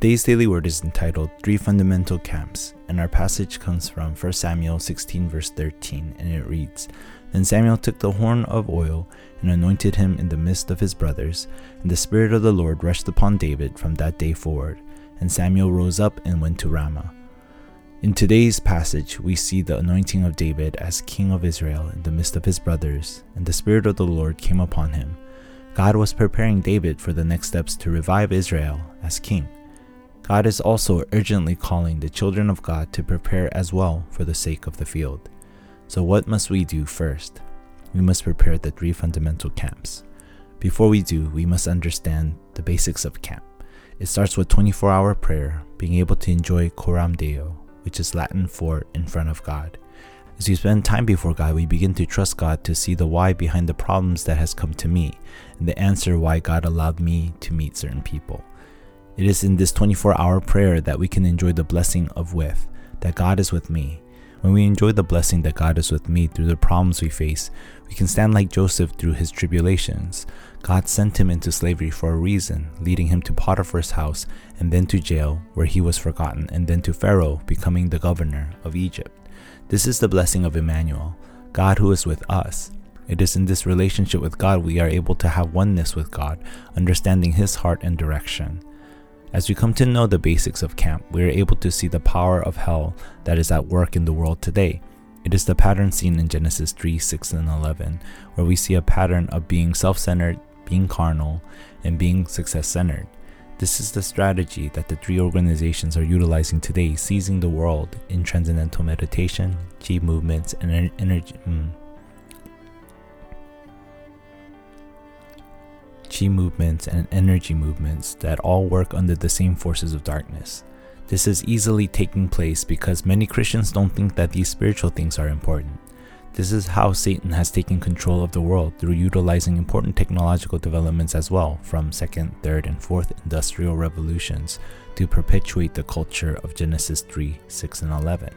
Today's daily word is entitled Three Fundamental Camps, and our passage comes from 1 Samuel 16, verse 13, and it reads Then Samuel took the horn of oil and anointed him in the midst of his brothers, and the Spirit of the Lord rushed upon David from that day forward. And Samuel rose up and went to Ramah. In today's passage, we see the anointing of David as king of Israel in the midst of his brothers, and the Spirit of the Lord came upon him. God was preparing David for the next steps to revive Israel as king. God is also urgently calling the children of God to prepare as well for the sake of the field. So, what must we do first? We must prepare the three fundamental camps. Before we do, we must understand the basics of camp. It starts with 24 hour prayer, being able to enjoy Coram Deo, which is Latin for in front of God. As we spend time before God, we begin to trust God to see the why behind the problems that has come to me and the answer why God allowed me to meet certain people. It is in this 24 hour prayer that we can enjoy the blessing of with, that God is with me. When we enjoy the blessing that God is with me through the problems we face, we can stand like Joseph through his tribulations. God sent him into slavery for a reason, leading him to Potiphar's house and then to jail, where he was forgotten, and then to Pharaoh, becoming the governor of Egypt. This is the blessing of Emmanuel, God who is with us. It is in this relationship with God we are able to have oneness with God, understanding His heart and direction. As we come to know the basics of camp, we are able to see the power of hell that is at work in the world today. It is the pattern seen in Genesis 3 6 and 11, where we see a pattern of being self centered, being carnal, and being success centered. This is the strategy that the three organizations are utilizing today, seizing the world in transcendental meditation, chi movements, and energy. Mm, chi movements, and energy movements that all work under the same forces of darkness. This is easily taking place because many Christians don't think that these spiritual things are important. This is how Satan has taken control of the world through utilizing important technological developments as well, from second, third, and fourth industrial revolutions, to perpetuate the culture of Genesis 3, 6, and 11.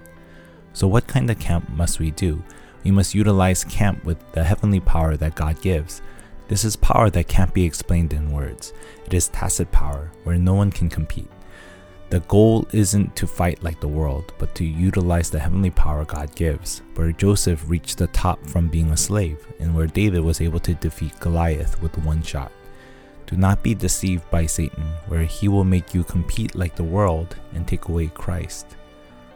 So, what kind of camp must we do? We must utilize camp with the heavenly power that God gives. This is power that can't be explained in words. It is tacit power where no one can compete. The goal isn't to fight like the world, but to utilize the heavenly power God gives, where Joseph reached the top from being a slave, and where David was able to defeat Goliath with one shot. Do not be deceived by Satan, where he will make you compete like the world and take away Christ.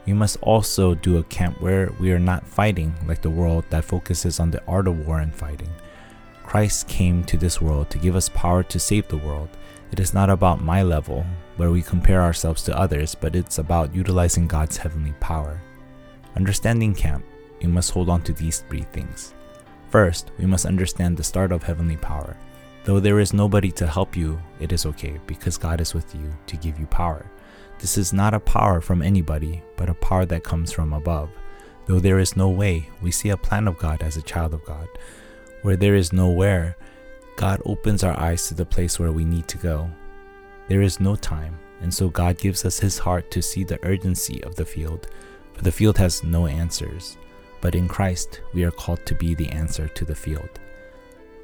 We must also do a camp where we are not fighting like the world that focuses on the art of war and fighting, Christ came to this world to give us power to save the world. It is not about my level, where we compare ourselves to others, but it's about utilizing God's heavenly power. Understanding camp, we must hold on to these three things. First, we must understand the start of heavenly power. Though there is nobody to help you, it is okay because God is with you to give you power. This is not a power from anybody, but a power that comes from above. Though there is no way, we see a plan of God as a child of God. Where there is nowhere, God opens our eyes to the place where we need to go. There is no time, and so God gives us His heart to see the urgency of the field, for the field has no answers. But in Christ, we are called to be the answer to the field.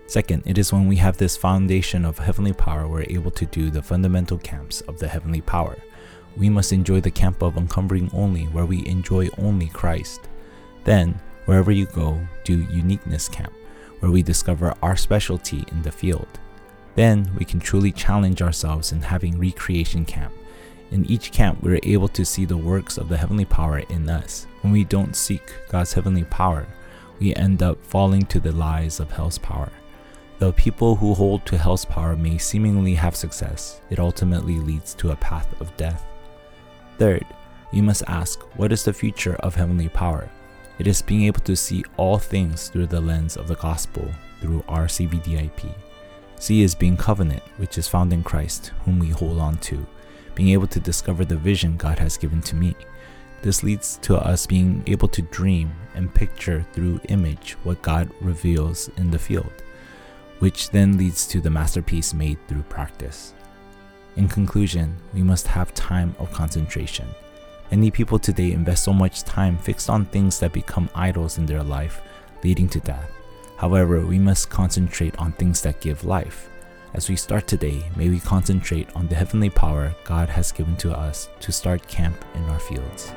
Second, it is when we have this foundation of heavenly power we're able to do the fundamental camps of the heavenly power. We must enjoy the camp of uncumbering only, where we enjoy only Christ. Then, wherever you go, do uniqueness camp where we discover our specialty in the field. Then we can truly challenge ourselves in having recreation camp. In each camp, we're able to see the works of the heavenly power in us. When we don't seek God's heavenly power, we end up falling to the lies of hell's power. Though people who hold to hell's power may seemingly have success, it ultimately leads to a path of death. Third, we must ask what is the future of heavenly power? It is being able to see all things through the lens of the gospel through our CVDIP. C is being covenant, which is found in Christ, whom we hold on to, being able to discover the vision God has given to me. This leads to us being able to dream and picture through image what God reveals in the field, which then leads to the masterpiece made through practice. In conclusion, we must have time of concentration Many people today invest so much time fixed on things that become idols in their life, leading to death. However, we must concentrate on things that give life. As we start today, may we concentrate on the heavenly power God has given to us to start camp in our fields.